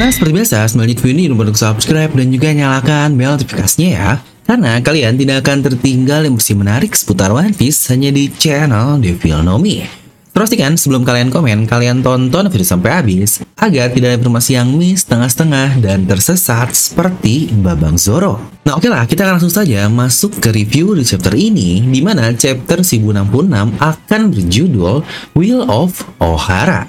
Nah, seperti biasa, selanjutnya video ini lupa untuk subscribe dan juga nyalakan bel notifikasinya ya. Karena kalian tidak akan tertinggal yang bersih menarik seputar One Piece hanya di channel Devilnomi. Pastikan sebelum kalian komen, kalian tonton video sampai habis agar tidak ada informasi yang miss setengah-setengah dan tersesat seperti Babang Zoro. Nah oke lah, kita akan langsung saja masuk ke review di chapter ini di mana chapter 1066 akan berjudul Wheel of Ohara.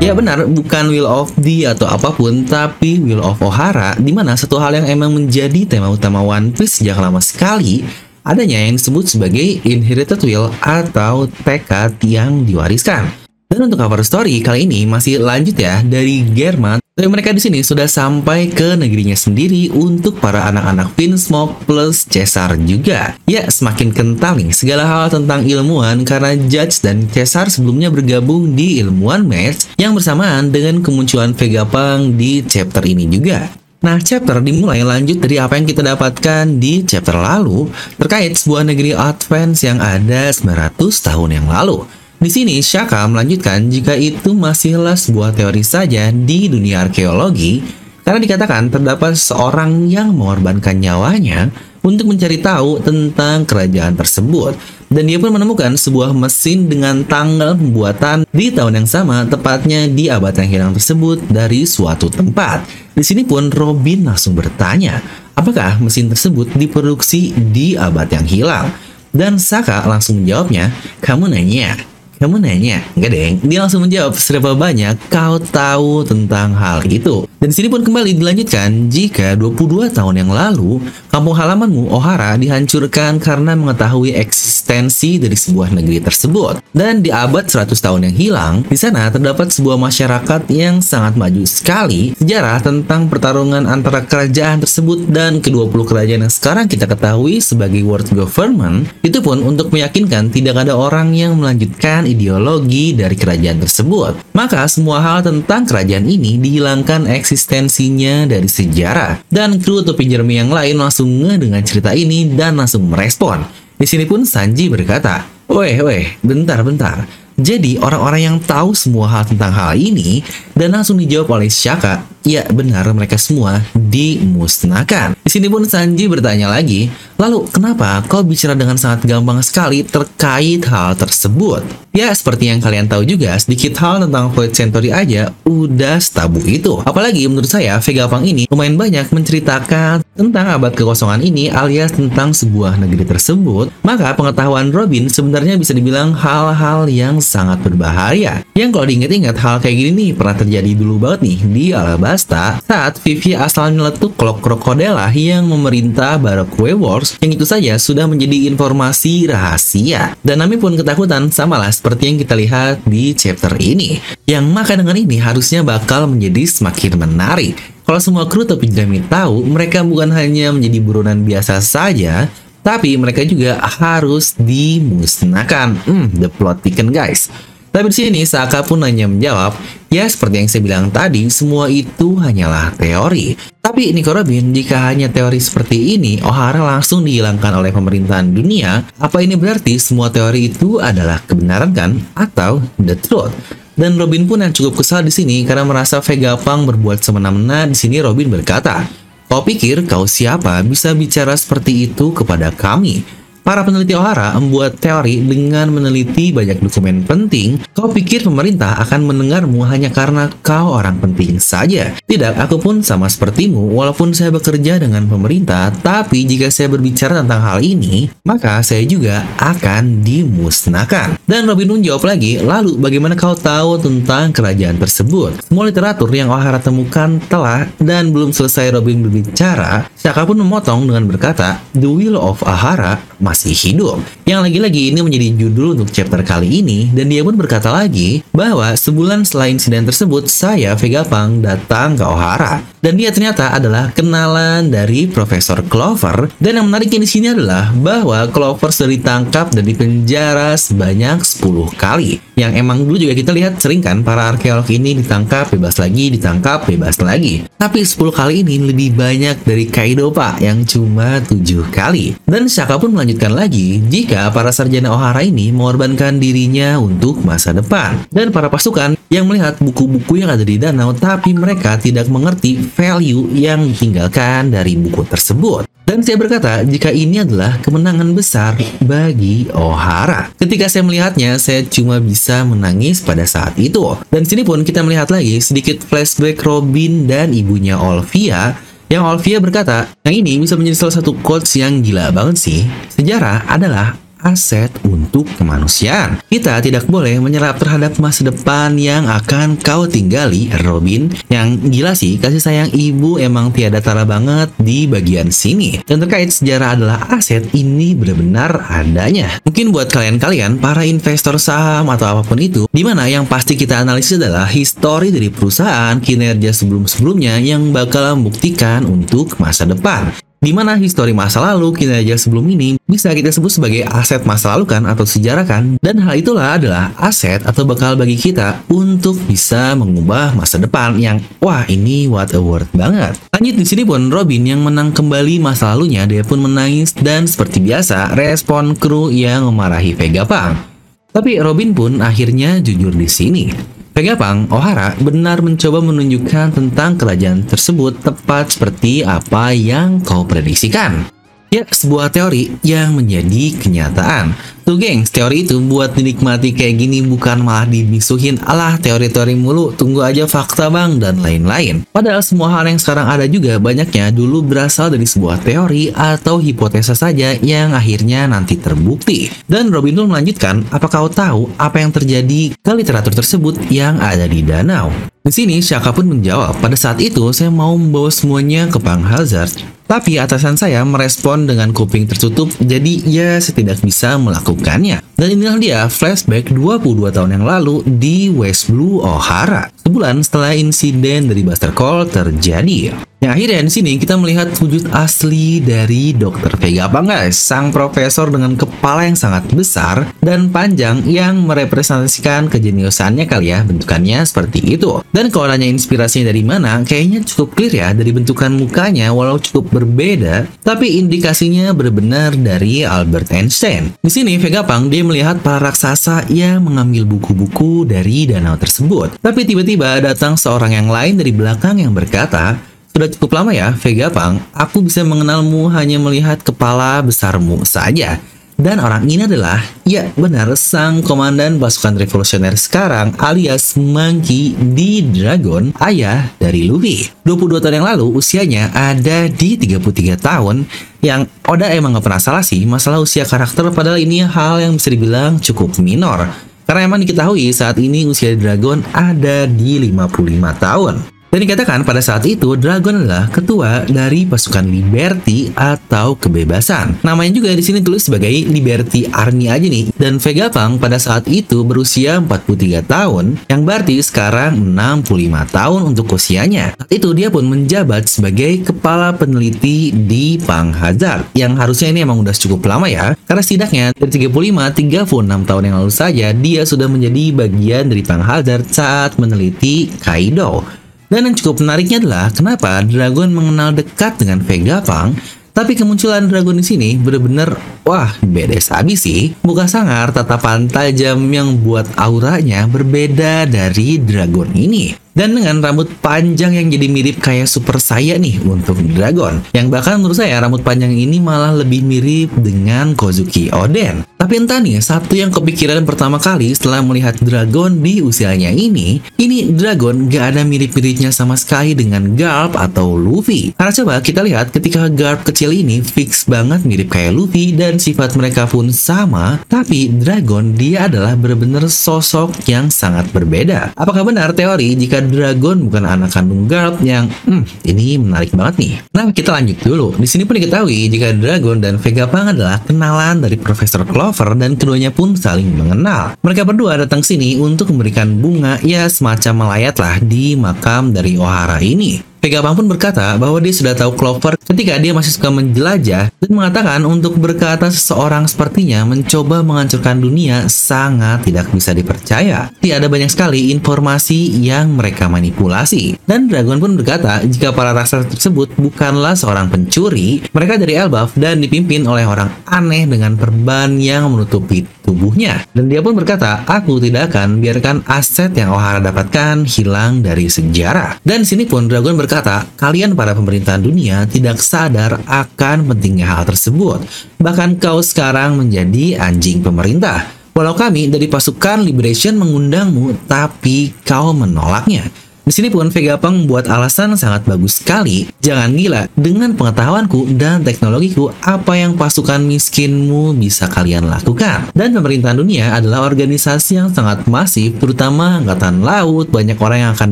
Ya benar, bukan Will of the atau apa pun, tapi Will of Ohara, di mana satu hal yang emang menjadi tema utama One Piece sejak lama sekali, adanya yang disebut sebagai Inherited Will atau tekad yang diwariskan. Dan untuk cover story kali ini masih lanjut ya dari German. Tapi mereka di sini sudah sampai ke negerinya sendiri untuk para anak-anak Smoke plus Caesar juga. Ya, semakin kental nih segala hal tentang ilmuwan karena Judge dan Caesar sebelumnya bergabung di ilmuwan match yang bersamaan dengan kemunculan Vegapunk di chapter ini juga. Nah, chapter dimulai lanjut dari apa yang kita dapatkan di chapter lalu terkait sebuah negeri advance yang ada 900 tahun yang lalu. Di sini, Shaka melanjutkan jika itu masihlah sebuah teori saja di dunia arkeologi, karena dikatakan terdapat seorang yang mengorbankan nyawanya untuk mencari tahu tentang kerajaan tersebut. Dan dia pun menemukan sebuah mesin dengan tanggal pembuatan di tahun yang sama, tepatnya di abad yang hilang tersebut dari suatu tempat. Di sini pun Robin langsung bertanya, apakah mesin tersebut diproduksi di abad yang hilang? Dan Saka langsung menjawabnya, kamu nanya, kamu nanya? Enggak deng. Dia langsung menjawab, seberapa banyak kau tahu tentang hal itu? Dan sini pun kembali dilanjutkan, jika 22 tahun yang lalu, kampung halamanmu Ohara dihancurkan karena mengetahui eksistensi dari sebuah negeri tersebut. Dan di abad 100 tahun yang hilang, di sana terdapat sebuah masyarakat yang sangat maju sekali, sejarah tentang pertarungan antara kerajaan tersebut dan ke-20 kerajaan yang sekarang kita ketahui sebagai world government, itu pun untuk meyakinkan tidak ada orang yang melanjutkan ideologi dari kerajaan tersebut. Maka semua hal tentang kerajaan ini dihilangkan eksistensinya dari sejarah. Dan kru topi jerami yang lain langsung nge dengan cerita ini dan langsung merespon. Di sini pun Sanji berkata, Weh, weh, bentar, bentar. Jadi orang-orang yang tahu semua hal tentang hal ini dan langsung dijawab oleh Shaka, ya benar mereka semua dimusnahkan. Di sini pun Sanji bertanya lagi, lalu kenapa kau bicara dengan sangat gampang sekali terkait hal tersebut? Ya seperti yang kalian tahu juga, sedikit hal tentang Void Century aja udah tabu itu. Apalagi menurut saya Vegapunk ini lumayan banyak menceritakan tentang abad kekosongan ini alias tentang sebuah negeri tersebut. Maka pengetahuan Robin sebenarnya bisa dibilang hal-hal yang sangat berbahaya. Yang kalau diingat-ingat hal kayak gini nih pernah terjadi dulu banget nih di Alabasta saat Vivi asal nyeletuk Klok Krokodela yang memerintah Baroque Wars yang itu saja sudah menjadi informasi rahasia. Dan Nami pun ketakutan samalah seperti yang kita lihat di chapter ini. Yang maka dengan ini harusnya bakal menjadi semakin menarik. Kalau semua kru topi jerami tahu, mereka bukan hanya menjadi buronan biasa saja, tapi mereka juga harus dimusnahkan. Hmm, the plot thicken guys. Tapi di sini Saka pun hanya menjawab, ya seperti yang saya bilang tadi, semua itu hanyalah teori. Tapi Nico Robin, jika hanya teori seperti ini, O'Hara langsung dihilangkan oleh pemerintahan dunia, apa ini berarti semua teori itu adalah kebenaran kan? Atau the truth? Dan Robin pun yang cukup kesal di sini karena merasa Vegapunk berbuat semena-mena. Di sini Robin berkata, Kau pikir kau siapa bisa bicara seperti itu kepada kami? Para peneliti O'Hara membuat teori dengan meneliti banyak dokumen penting. Kau pikir pemerintah akan mendengarmu hanya karena kau orang penting saja? Tidak, aku pun sama sepertimu. Walaupun saya bekerja dengan pemerintah, tapi jika saya berbicara tentang hal ini, maka saya juga akan dimusnahkan. Dan Robin menjawab lagi, lalu bagaimana kau tahu tentang kerajaan tersebut? Semua literatur yang O'Hara temukan telah dan belum selesai Robin berbicara, Shaka pun memotong dengan berkata, The Will of O'Hara masih hidup. Yang lagi-lagi ini menjadi judul untuk chapter kali ini dan dia pun berkata lagi bahwa sebulan setelah insiden tersebut saya Vegapunk datang ke Ohara dan dia ternyata adalah kenalan dari Profesor Clover dan yang menariknya di sini adalah bahwa Clover sudah ditangkap dan dipenjara sebanyak 10 kali. Yang emang dulu juga kita lihat sering kan para arkeolog ini ditangkap, bebas lagi, ditangkap, bebas lagi. Tapi 10 kali ini lebih banyak dari Kaido pak yang cuma 7 kali. Dan Shaka pun melanjutkan lagi jika para sarjana Ohara ini mengorbankan dirinya untuk masa depan. Dan para pasukan yang melihat buku-buku yang ada di danau tapi mereka tidak mengerti value yang ditinggalkan dari buku tersebut. Dan saya berkata, jika ini adalah kemenangan besar bagi Ohara. Ketika saya melihatnya, saya cuma bisa menangis pada saat itu. Dan sini pun kita melihat lagi sedikit flashback Robin dan ibunya Olvia yang Olvia berkata, yang ini bisa menjadi salah satu quotes yang gila banget sih. Sejarah adalah aset untuk kemanusiaan. Kita tidak boleh menyerap terhadap masa depan yang akan kau tinggali, Robin. Yang gila sih, kasih sayang ibu emang tiada tara banget di bagian sini. Dan terkait sejarah adalah aset, ini benar-benar adanya. Mungkin buat kalian-kalian, para investor saham atau apa pun itu, di mana yang pasti kita analisis adalah histori dari perusahaan, kinerja sebelum-sebelumnya yang bakal membuktikan untuk masa depan di mana histori masa lalu kinerja sebelum ini bisa kita sebut sebagai aset masa lalu kan atau sejarah kan? Dan hal itulah adalah aset atau bekal bagi kita untuk bisa mengubah masa depan yang wah ini what a word banget. Lanjut di sini pun Robin yang menang kembali masa lalunya dia pun menangis dan seperti biasa respon kru yang memarahi Vegapunk tapi Robin pun akhirnya jujur di sini Vegapunk, Ohara benar mencoba menunjukkan tentang kerajaan tersebut tepat seperti apa yang kau prediksikan. Ya, sebuah teori yang menjadi kenyataan. Tuh gengs, teori itu buat dinikmati kayak gini bukan malah dimisuhin alah teori-teori mulu, tunggu aja fakta bang, dan lain-lain. Padahal semua hal yang sekarang ada juga banyaknya dulu berasal dari sebuah teori atau hipotesa saja yang akhirnya nanti terbukti. Dan Robin Hood melanjutkan, apa kau tahu apa yang terjadi ke literatur tersebut yang ada di danau? Di sini, Shaka pun menjawab, pada saat itu saya mau membawa semuanya ke Bang Hazard tapi atasan saya merespon dengan kuping tertutup, jadi ya saya bisa melakukannya. Dan inilah dia flashback 22 tahun yang lalu di West Blue O'Hara, sebulan setelah insiden dari Buster Call terjadi. Yang akhirnya di sini kita melihat wujud asli dari Dr. Vega guys, sang profesor dengan kepala yang sangat besar dan panjang yang merepresentasikan kejeniusannya kali ya, bentukannya seperti itu. Dan kalau nanya inspirasinya dari mana, kayaknya cukup clear ya dari bentukan mukanya walau cukup berbeda, tapi indikasinya benar-benar dari Albert Einstein. Di sini Vega Pang dia melihat para raksasa yang mengambil buku-buku dari danau tersebut. Tapi tiba-tiba datang seorang yang lain dari belakang yang berkata, sudah cukup lama ya, Vega Pang, aku bisa mengenalmu hanya melihat kepala besarmu saja. Dan orang ini adalah, ya benar, sang komandan pasukan revolusioner sekarang alias Monkey D. Dragon, ayah dari Luffy. 22 tahun yang lalu, usianya ada di 33 tahun, yang Oda emang gak pernah salah sih, masalah usia karakter padahal ini hal yang bisa dibilang cukup minor. Karena emang diketahui saat ini usia Dragon ada di 55 tahun. Dan dikatakan pada saat itu Dragon adalah ketua dari pasukan Liberty atau kebebasan. Namanya juga di sini tulis sebagai Liberty Army aja nih. Dan Vegapunk pada saat itu berusia 43 tahun, yang berarti sekarang 65 tahun untuk usianya. Saat itu dia pun menjabat sebagai kepala peneliti di Pang Hazard, yang harusnya ini emang udah cukup lama ya. Karena setidaknya dari 35 36 tahun yang lalu saja dia sudah menjadi bagian dari Pang Hazard saat meneliti Kaido. Dan yang cukup menariknya adalah kenapa Dragon mengenal dekat dengan Vegapunk tapi kemunculan Dragon di sini bener-bener wah bedes abis sih. Muka sangar, tatapan tajam yang buat auranya berbeda dari Dragon ini. Dan dengan rambut panjang yang jadi mirip kayak super saya nih untuk Dragon. Yang bahkan menurut saya rambut panjang ini malah lebih mirip dengan Kozuki Oden. Tapi nih, satu yang kepikiran pertama kali setelah melihat Dragon di usianya ini, ini Dragon gak ada mirip-miripnya sama sekali dengan Garp atau Luffy. Karena coba kita lihat ketika Garp kecil ini fix banget mirip kayak Luffy dan sifat mereka pun sama, tapi Dragon dia adalah benar-benar sosok yang sangat berbeda. Apakah benar teori jika Dragon bukan anak kandung Garp yang, hmm, ini menarik banget nih. Nah, kita lanjut dulu. Di sini pun diketahui jika Dragon dan Vegapunk adalah kenalan dari Profesor Clover dan keduanya pun saling mengenal. Mereka berdua datang sini untuk memberikan bunga ya semacam melayat lah di makam dari Ohara ini. Vegapunk pun berkata bahwa dia sudah tahu Clover ketika dia masih suka menjelajah dan mengatakan untuk berkata seseorang sepertinya mencoba menghancurkan dunia sangat tidak bisa dipercaya. Tidak ada banyak sekali informasi yang mereka manipulasi. Dan Dragon pun berkata jika para raksasa tersebut bukanlah seorang pencuri, mereka dari Elbaf dan dipimpin oleh orang aneh dengan perban yang menutupi tubuhnya. Dan dia pun berkata, aku tidak akan biarkan aset yang Ohara dapatkan hilang dari sejarah. Dan sini pun Dragon berkata berkata, kalian para pemerintahan dunia tidak sadar akan pentingnya hal tersebut. Bahkan kau sekarang menjadi anjing pemerintah. Walau kami dari pasukan Liberation mengundangmu, tapi kau menolaknya. Di sini pun Vegapunk membuat alasan sangat bagus sekali. Jangan gila, dengan pengetahuanku dan teknologiku, apa yang pasukan miskinmu bisa kalian lakukan? Dan pemerintahan dunia adalah organisasi yang sangat masif, terutama angkatan laut, banyak orang yang akan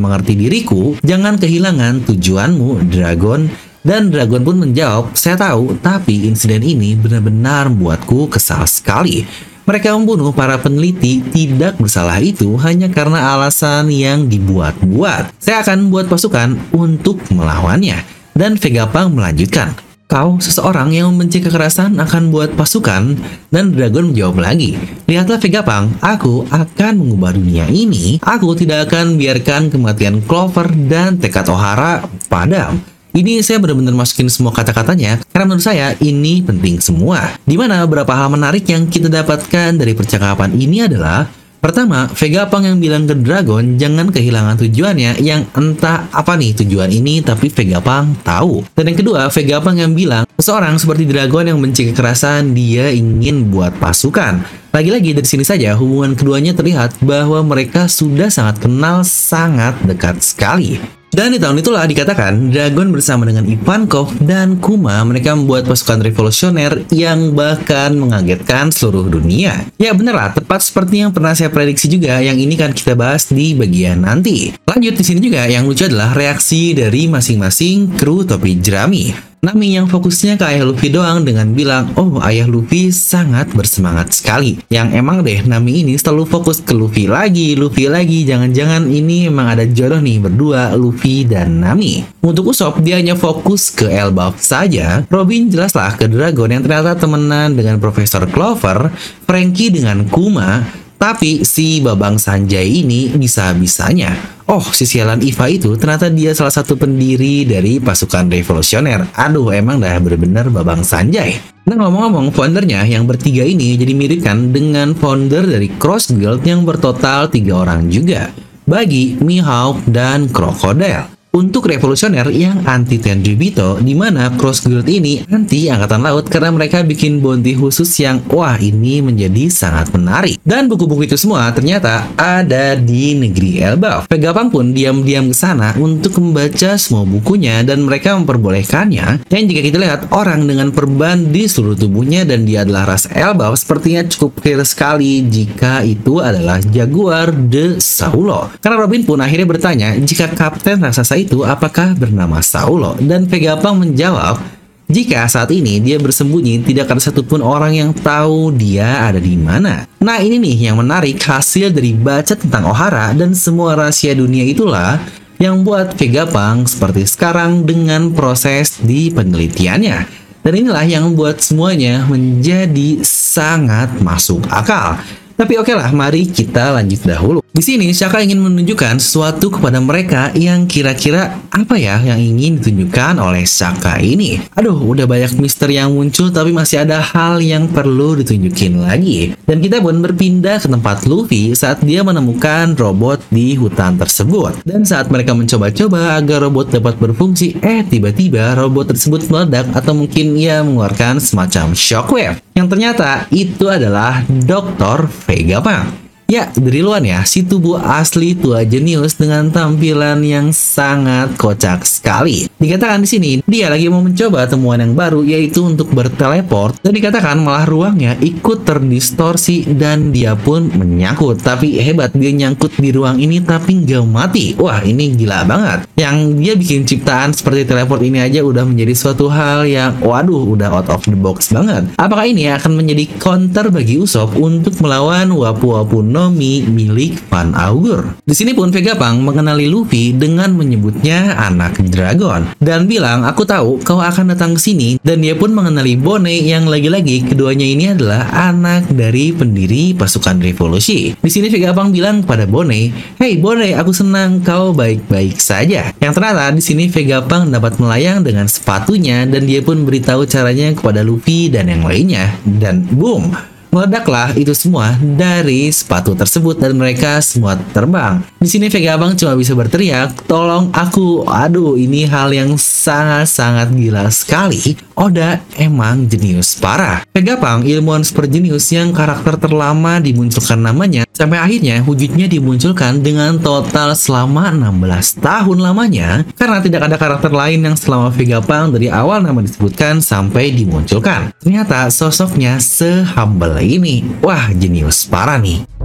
mengerti diriku. Jangan kehilangan tujuanmu, Dragon. Dan Dragon pun menjawab, saya tahu, tapi insiden ini benar-benar membuatku kesal sekali. Mereka membunuh para peneliti tidak bersalah itu hanya karena alasan yang dibuat-buat. Saya akan membuat pasukan untuk melawannya. Dan Vegapunk melanjutkan, Kau, seseorang yang membenci kekerasan akan buat pasukan, dan Dragon menjawab lagi, Lihatlah Vegapunk, aku akan mengubah dunia ini, aku tidak akan biarkan kematian Clover dan tekad Ohara padam. Ini saya benar-benar masukin semua kata-katanya karena menurut saya ini penting semua. Di mana beberapa hal menarik yang kita dapatkan dari percakapan ini adalah Pertama, Vegapunk yang bilang ke Dragon jangan kehilangan tujuannya yang entah apa nih tujuan ini tapi Vegapunk tahu. Dan yang kedua, Vegapunk yang bilang seseorang seperti Dragon yang benci kekerasan dia ingin buat pasukan. Lagi-lagi dari sini saja hubungan keduanya terlihat bahwa mereka sudah sangat kenal sangat dekat sekali. Dan di tahun itulah dikatakan Dragon bersama dengan Ivankov dan Kuma mereka membuat pasukan revolusioner yang bahkan mengagetkan seluruh dunia. Ya bener lah, tepat seperti yang pernah saya prediksi juga yang ini kan kita bahas di bagian nanti. Lanjut di sini juga yang lucu adalah reaksi dari masing-masing kru topi jerami. Nami yang fokusnya ke ayah Luffy doang dengan bilang, oh ayah Luffy sangat bersemangat sekali. Yang emang deh Nami ini selalu fokus ke Luffy lagi, Luffy lagi. Jangan-jangan ini emang ada jodoh nih berdua Luffy dan Nami. Untuk Usopp dia hanya fokus ke Elbaf saja. Robin jelaslah ke Dragon yang ternyata temenan dengan Profesor Clover, Frankie dengan Kuma, tapi si Babang Sanjay ini bisa-bisanya Oh, si sialan Iva itu ternyata dia salah satu pendiri dari pasukan revolusioner. Aduh, emang dah bener-bener babang Sanjay. Nah ngomong-ngomong, foundernya yang bertiga ini jadi mirip kan dengan founder dari Cross Guild yang bertotal tiga orang juga. Bagi, Mihawk, dan Crocodile untuk revolusioner yang anti Tenryubito di mana Cross Guild ini anti angkatan laut karena mereka bikin bounty khusus yang wah ini menjadi sangat menarik. Dan buku-buku itu semua ternyata ada di negeri Elbaf. Vegapunk pun diam-diam ke sana untuk membaca semua bukunya dan mereka memperbolehkannya. Yang jika kita lihat orang dengan perban di seluruh tubuhnya dan dia adalah ras Elbaf sepertinya cukup clear sekali jika itu adalah Jaguar de Saulo. Karena Robin pun akhirnya bertanya jika kapten raksasa itu apakah bernama Saulo? Dan Vegapunk menjawab, jika saat ini dia bersembunyi, tidak ada satupun orang yang tahu dia ada di mana. Nah ini nih yang menarik hasil dari baca tentang Ohara dan semua rahasia dunia itulah yang buat Vegapunk seperti sekarang dengan proses di penelitiannya. Dan inilah yang membuat semuanya menjadi sangat masuk akal. Tapi oke lah, mari kita lanjut dahulu. Di sini Shaka ingin menunjukkan sesuatu kepada mereka yang kira-kira apa ya yang ingin ditunjukkan oleh Shaka ini. Aduh, udah banyak misteri yang muncul tapi masih ada hal yang perlu ditunjukin lagi. Dan kita pun berpindah ke tempat Luffy saat dia menemukan robot di hutan tersebut. Dan saat mereka mencoba-coba agar robot dapat berfungsi, eh tiba-tiba robot tersebut meledak atau mungkin ia mengeluarkan semacam shockwave. Yang ternyata itu adalah Dr. Vega Pang. Ya, dari luar ya, si tubuh asli tua jenius dengan tampilan yang sangat kocak sekali. Dikatakan di sini, dia lagi mau mencoba temuan yang baru yaitu untuk berteleport dan dikatakan malah ruangnya ikut terdistorsi dan dia pun menyangkut. Tapi hebat dia nyangkut di ruang ini tapi nggak mati. Wah, ini gila banget. Yang dia bikin ciptaan seperti teleport ini aja udah menjadi suatu hal yang waduh, udah out of the box banget. Apakah ini akan menjadi counter bagi Usop untuk melawan wapu-wapu Nomi milik Van Augur. Di sini pun Vegapunk mengenali Luffy dengan menyebutnya anak dragon dan bilang aku tahu kau akan datang ke sini dan dia pun mengenali Bone yang lagi-lagi keduanya ini adalah anak dari pendiri pasukan revolusi. Di sini Vegapunk bilang kepada Bone, "Hey Bone, aku senang kau baik-baik saja." Yang ternyata di sini Vegapunk dapat melayang dengan sepatunya dan dia pun beritahu caranya kepada Luffy dan yang lainnya dan boom Meledaklah itu semua dari sepatu tersebut dan mereka semua terbang. Di sini Vega Abang cuma bisa berteriak, "Tolong aku!" Aduh, ini hal yang sangat-sangat gila sekali. Oda emang jenius parah. Vega Pang ilmuwan super jenius yang karakter terlama dimunculkan namanya sampai akhirnya wujudnya dimunculkan dengan total selama 16 tahun lamanya karena tidak ada karakter lain yang selama Vega Pang dari awal nama disebutkan sampai dimunculkan. Ternyata sosoknya sehumble ini. Wah, jenius parah nih.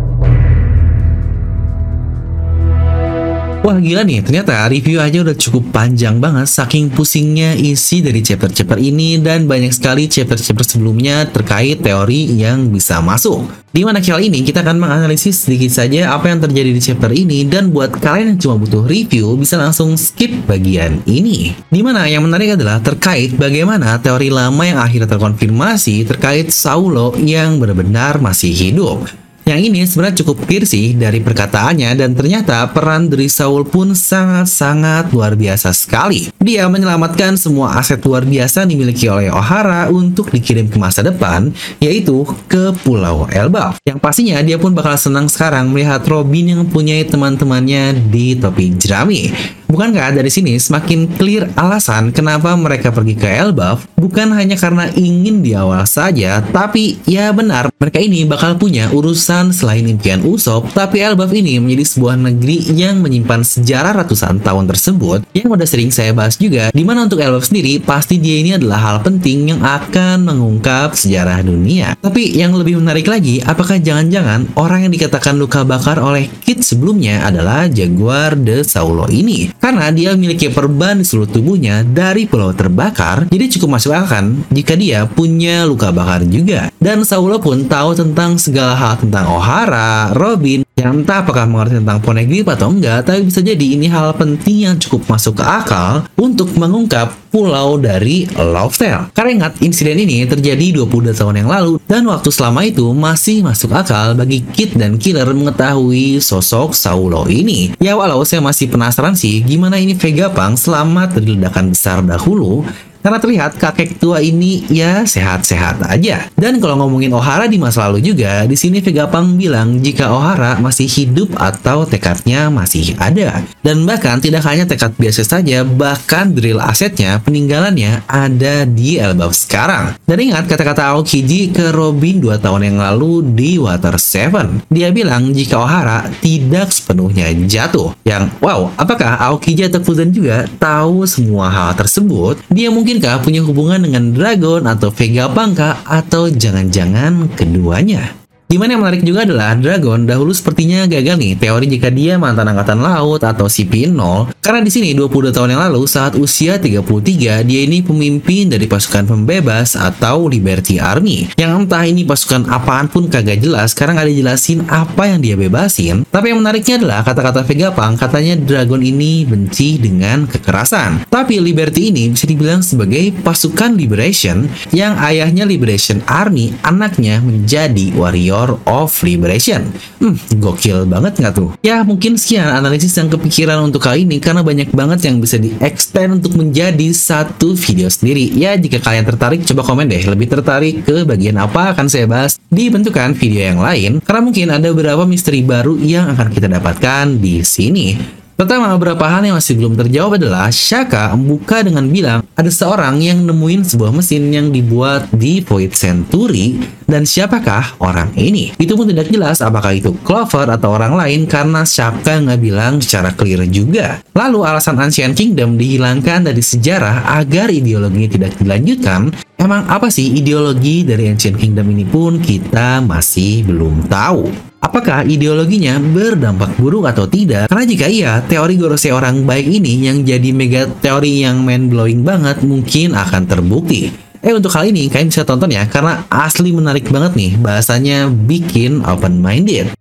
Wah gila nih, ternyata review aja udah cukup panjang banget saking pusingnya isi dari chapter-chapter ini dan banyak sekali chapter-chapter sebelumnya terkait teori yang bisa masuk. Di mana kali ini kita akan menganalisis sedikit saja apa yang terjadi di chapter ini dan buat kalian yang cuma butuh review bisa langsung skip bagian ini. Di mana yang menarik adalah terkait bagaimana teori lama yang akhirnya terkonfirmasi terkait Saulo yang benar-benar masih hidup. Yang ini sebenarnya cukup clear sih dari perkataannya dan ternyata peran dari Saul pun sangat-sangat luar biasa sekali. Dia menyelamatkan semua aset luar biasa dimiliki oleh O'Hara untuk dikirim ke masa depan, yaitu ke Pulau Elbaf. Yang pastinya dia pun bakal senang sekarang melihat Robin yang mempunyai teman-temannya di topi jerami. Bukankah dari sini semakin clear alasan kenapa mereka pergi ke Elbaf bukan hanya karena ingin di awal saja, tapi ya benar mereka ini bakal punya urusan selain impian Usop, tapi Elbaf ini menjadi sebuah negeri yang menyimpan sejarah ratusan tahun tersebut yang udah sering saya bahas juga, di mana untuk Elbaf sendiri pasti dia ini adalah hal penting yang akan mengungkap sejarah dunia. Tapi yang lebih menarik lagi, apakah jangan-jangan orang yang dikatakan luka bakar oleh Kid sebelumnya adalah Jaguar de Saulo ini? Karena dia memiliki perban di seluruh tubuhnya dari pulau terbakar, jadi cukup masuk akal jika dia punya luka bakar juga. Dan Saulo pun tahu tentang segala hal tentang O'Hara, Robin, yang entah apakah mengerti tentang Poneglyph atau enggak, tapi bisa jadi ini hal penting yang cukup masuk ke akal untuk mengungkap pulau dari Love Tale. Karena ingat, insiden ini terjadi 22 tahun yang lalu, dan waktu selama itu masih masuk akal bagi Kid dan Killer mengetahui sosok Saulo ini. Ya walau saya masih penasaran sih, gimana ini Vegapunk selamat dari ledakan besar dahulu, karena terlihat kakek tua ini ya sehat-sehat aja. Dan kalau ngomongin Ohara di masa lalu juga, di sini Vegapunk bilang jika Ohara masih hidup atau tekadnya masih ada. Dan bahkan tidak hanya tekad biasa saja, bahkan drill asetnya, peninggalannya ada di Elbaf sekarang. Dan ingat kata-kata Aokiji ke Robin 2 tahun yang lalu di Water 7. Dia bilang jika Ohara tidak sepenuhnya jatuh. Yang wow, apakah Aokiji atau Fuzen juga tahu semua hal tersebut? Dia mungkin mungkinkah punya hubungan dengan Dragon atau Vega Pangka atau jangan-jangan keduanya? Di mana yang menarik juga adalah Dragon dahulu sepertinya gagal nih. Teori jika dia mantan angkatan laut atau CP0 karena di sini 22 tahun yang lalu saat usia 33 dia ini pemimpin dari pasukan pembebas atau Liberty Army. Yang entah ini pasukan apaan pun kagak jelas sekarang ada jelasin apa yang dia bebasin. Tapi yang menariknya adalah kata-kata Vegapunk katanya Dragon ini benci dengan kekerasan. Tapi Liberty ini bisa dibilang sebagai pasukan Liberation yang ayahnya Liberation Army anaknya menjadi warrior Of Liberation. Hmm, gokil banget nggak tuh? Ya, mungkin sekian analisis yang kepikiran untuk kali ini karena banyak banget yang bisa di-extend untuk menjadi satu video sendiri. Ya, jika kalian tertarik, coba komen deh. Lebih tertarik ke bagian apa akan saya bahas di bentukan video yang lain. Karena mungkin ada beberapa misteri baru yang akan kita dapatkan di sini. Pertama, beberapa hal yang masih belum terjawab adalah Shaka membuka dengan bilang ada seorang yang nemuin sebuah mesin yang dibuat di Void Century dan siapakah orang ini? Itu pun tidak jelas apakah itu Clover atau orang lain karena Shaka nggak bilang secara clear juga. Lalu alasan Ancient Kingdom dihilangkan dari sejarah agar ideologinya tidak dilanjutkan Emang apa sih ideologi dari Ancient Kingdom ini pun kita masih belum tahu. Apakah ideologinya berdampak buruk atau tidak? Karena jika iya, teori Gorosei orang baik ini yang jadi mega teori yang mind blowing banget mungkin akan terbukti. Eh untuk hal ini kalian bisa tonton ya karena asli menarik banget nih bahasanya bikin open minded.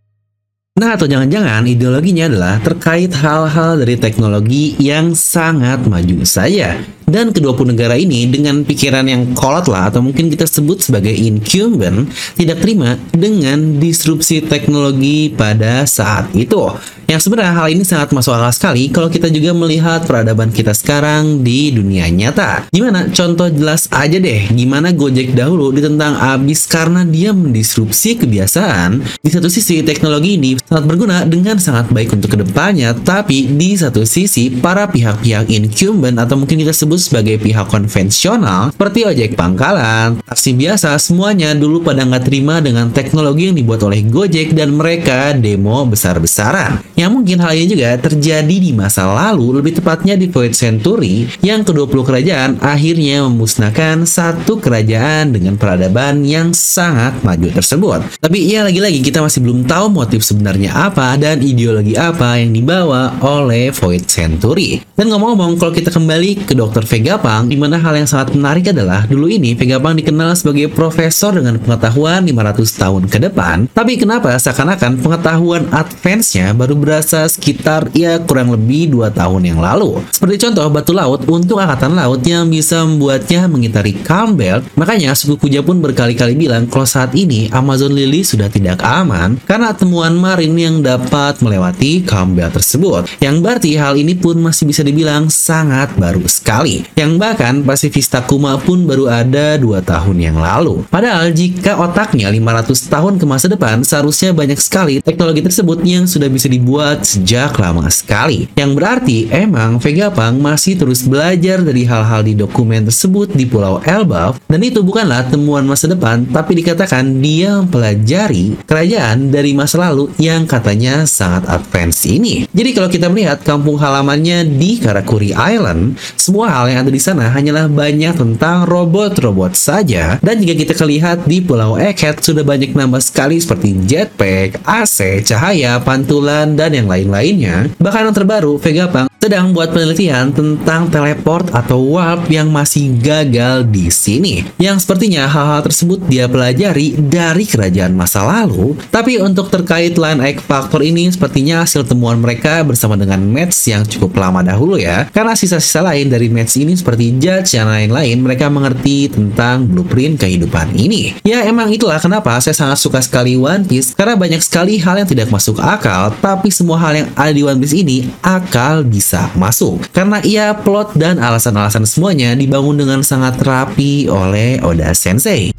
Nah, atau jangan-jangan ideologinya adalah terkait hal-hal dari teknologi yang sangat maju saja. Dan kedua puluh negara ini dengan pikiran yang kolot lah atau mungkin kita sebut sebagai incumbent tidak terima dengan disrupsi teknologi pada saat itu. Yang sebenarnya hal ini sangat masuk akal sekali kalau kita juga melihat peradaban kita sekarang di dunia nyata. Gimana? Contoh jelas aja deh, gimana Gojek dahulu ditentang abis karena dia mendisrupsi kebiasaan. Di satu sisi teknologi ini sangat berguna dengan sangat baik untuk ke depannya, tapi di satu sisi para pihak-pihak incumbent atau mungkin kita sebut sebagai pihak konvensional seperti ojek pangkalan, taksi biasa, semuanya dulu pada nggak terima dengan teknologi yang dibuat oleh Gojek dan mereka demo besar-besaran. Yang mungkin hal ini juga terjadi di masa lalu, lebih tepatnya di Void Century, yang ke-20 kerajaan akhirnya memusnahkan satu kerajaan dengan peradaban yang sangat maju tersebut. Tapi ya lagi-lagi kita masih belum tahu motif sebenarnya apa dan ideologi apa yang dibawa oleh Void Century. Dan ngomong-ngomong, kalau kita kembali ke Dr. Vegapunk, di mana hal yang sangat menarik adalah dulu ini Vegapunk dikenal sebagai profesor dengan pengetahuan 500 tahun ke depan. Tapi kenapa seakan-akan pengetahuan advance-nya baru berasa sekitar ya kurang lebih 2 tahun yang lalu. Seperti contoh batu laut untuk angkatan laut yang bisa membuatnya mengitari Campbell. Makanya suku Kuja pun berkali-kali bilang kalau saat ini Amazon Lily sudah tidak aman karena temuan marin yang dapat melewati Campbell tersebut. Yang berarti hal ini pun masih bisa dibilang sangat baru sekali. Yang bahkan pasifista Kuma pun baru ada 2 tahun yang lalu. Padahal jika otaknya 500 tahun ke masa depan seharusnya banyak sekali teknologi tersebut yang sudah bisa dibuat dibuat sejak lama sekali. Yang berarti emang Vegapunk masih terus belajar dari hal-hal di dokumen tersebut di Pulau Elbaf dan itu bukanlah temuan masa depan tapi dikatakan dia mempelajari kerajaan dari masa lalu yang katanya sangat advance ini. Jadi kalau kita melihat kampung halamannya di Karakuri Island, semua hal yang ada di sana hanyalah banyak tentang robot-robot saja dan jika kita lihat di Pulau Egghead sudah banyak nambah sekali seperti jetpack, AC, cahaya, pantulan, dan yang lain-lainnya. Bahkan yang terbaru, Vegapunk sedang buat penelitian tentang teleport atau warp yang masih gagal di sini. Yang sepertinya hal-hal tersebut dia pelajari dari kerajaan masa lalu. Tapi untuk terkait line X Factor ini sepertinya hasil temuan mereka bersama dengan match yang cukup lama dahulu ya. Karena sisa-sisa lain dari match ini seperti Judge dan lain-lain mereka mengerti tentang blueprint kehidupan ini. Ya emang itulah kenapa saya sangat suka sekali One Piece karena banyak sekali hal yang tidak masuk akal tapi semua hal yang ada di One Piece ini akal bisa masuk. Karena ia plot dan alasan-alasan semuanya dibangun dengan sangat rapi oleh Oda Sensei.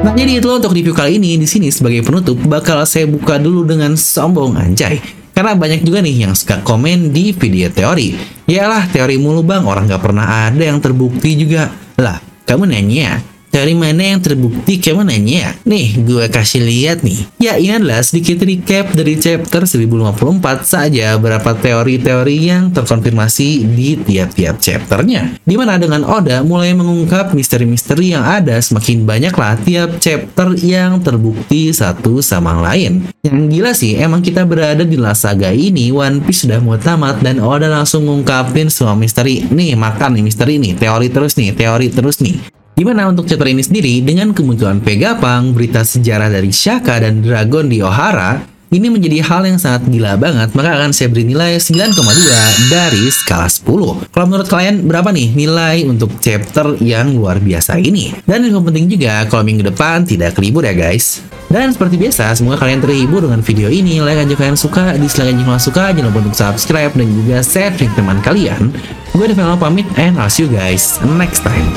Nah, jadi itu untuk review kali ini. Di sini sebagai penutup bakal saya buka dulu dengan sombong anjay. Karena banyak juga nih yang suka komen di video teori. Yalah, teori mulu bang, orang gak pernah ada yang terbukti juga. Lah, kamu nanya, dari mana yang terbukti kamu nanya? Nih, gue kasih lihat nih. Ya, ini adalah sedikit recap dari chapter 1054 saja berapa teori-teori yang terkonfirmasi di tiap-tiap chapternya. Di mana dengan Oda mulai mengungkap misteri-misteri yang ada semakin banyaklah tiap chapter yang terbukti satu sama lain. Yang gila sih, emang kita berada di La Saga ini, One Piece sudah mau tamat dan Oda langsung ngungkapin semua misteri. Nih, makan nih misteri nih, teori terus nih, teori terus nih. Di mana untuk chapter ini sendiri, dengan kemunculan Vegapunk, berita sejarah dari Shaka dan Dragon di Ohara, ini menjadi hal yang sangat gila banget, maka akan saya beri nilai 9,2 dari skala 10. Kalau menurut kalian, berapa nih nilai untuk chapter yang luar biasa ini? Dan yang penting juga, kalau minggu depan tidak kelibur ya guys. Dan seperti biasa, semoga kalian terhibur dengan video ini. Like aja kalian suka, dislike aja kalau suka, jangan lupa untuk subscribe dan juga share ke teman kalian. Gue Develo pamit and I'll see you guys next time.